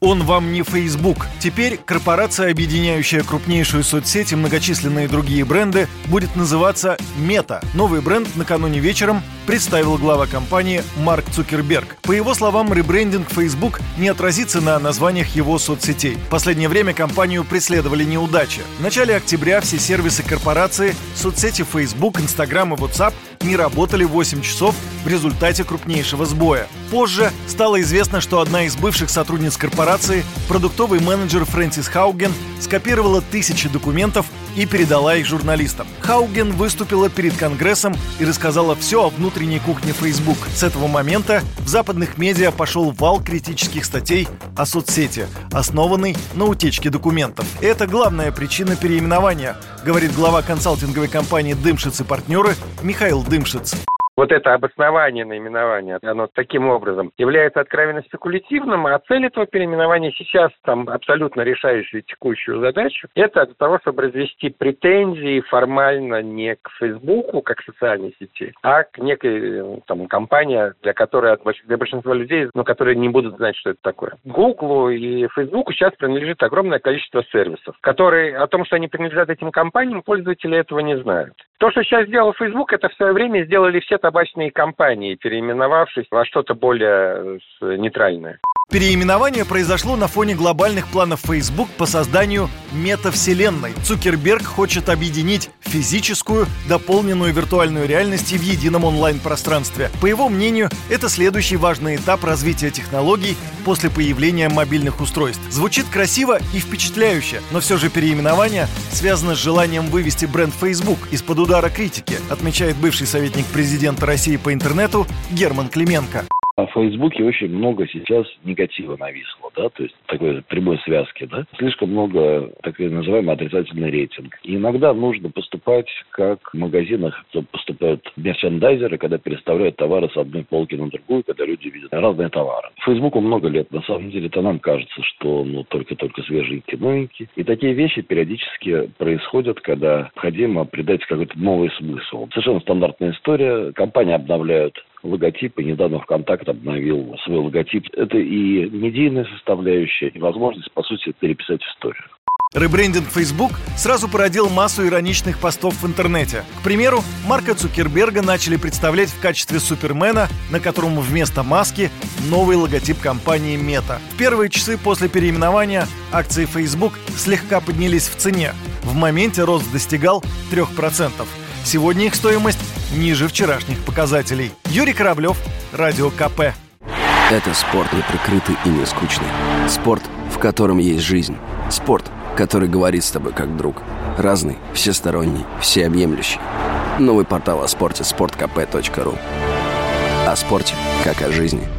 Он вам не Facebook. Теперь корпорация, объединяющая крупнейшую соцсеть и многочисленные другие бренды, будет называться Мета. Новый бренд накануне вечером представил глава компании Марк Цукерберг. По его словам, ребрендинг Facebook не отразится на названиях его соцсетей. В последнее время компанию преследовали неудачи. В начале октября все сервисы корпорации, соцсети Facebook, Instagram и WhatsApp не работали 8 часов в результате крупнейшего сбоя. Позже стало известно, что одна из бывших сотрудниц корпорации, продуктовый менеджер Фрэнсис Хауген, скопировала тысячи документов и передала их журналистам. Хауген выступила перед Конгрессом и рассказала все о внутренней кухне Facebook. С этого момента в западных медиа пошел вал критических статей о соцсети, основанной на утечке документов. Это главная причина переименования, говорит глава консалтинговой компании «Дымшиц и партнеры» Михаил Дымшиц. Вот это обоснование наименования, оно таким образом является откровенно спекулятивным, а цель этого переименования сейчас там абсолютно решающую текущую задачу, это для того, чтобы развести претензии формально не к Фейсбуку, как социальной сети, а к некой там компании, для которой для большинства людей, ну, которые не будут знать, что это такое. Гуглу и Фейсбуку сейчас принадлежит огромное количество сервисов, которые о том, что они принадлежат этим компаниям, пользователи этого не знают. То, что сейчас сделал Facebook, это в свое время сделали все табачные компании, переименовавшись во что-то более э, нейтральное. Переименование произошло на фоне глобальных планов Facebook по созданию метавселенной. Цукерберг хочет объединить физическую, дополненную виртуальную реальность в едином онлайн-пространстве. По его мнению, это следующий важный этап развития технологий после появления мобильных устройств. Звучит красиво и впечатляюще, но все же переименование связано с желанием вывести бренд Facebook из-под удара критики, отмечает бывший советник президента России по интернету Герман Клименко. На Фейсбуке очень много сейчас негатива нависло, да, то есть такой прямой связки, да. Слишком много так называемый отрицательный рейтинг. И иногда нужно поступать, как в магазинах поступают мерчендайзеры, когда переставляют товары с одной полки на другую, когда люди видят разные товары. Фейсбуку много лет, на самом деле, это нам кажется, что ну, только-только свеженький, новенький. И такие вещи периодически происходят, когда необходимо придать какой-то новый смысл. Совершенно стандартная история. Компании обновляют логотипы. Недавно ВКонтакт обновил свой логотип. Это и медийная составляющая, и возможность, по сути, переписать историю. Ребрендинг Facebook сразу породил массу ироничных постов в интернете. К примеру, Марка Цукерберга начали представлять в качестве Супермена, на котором вместо маски новый логотип компании Meta. В первые часы после переименования акции Facebook слегка поднялись в цене. В моменте рост достигал 3%. Сегодня их стоимость ниже вчерашних показателей. Юрий Кораблев, Радио КП. Это спорт не прикрытый и не скучный. Спорт, в котором есть жизнь. Спорт, который говорит с тобой как друг. Разный, всесторонний, всеобъемлющий. Новый портал о спорте – sportkp.ru О спорте, как о жизни –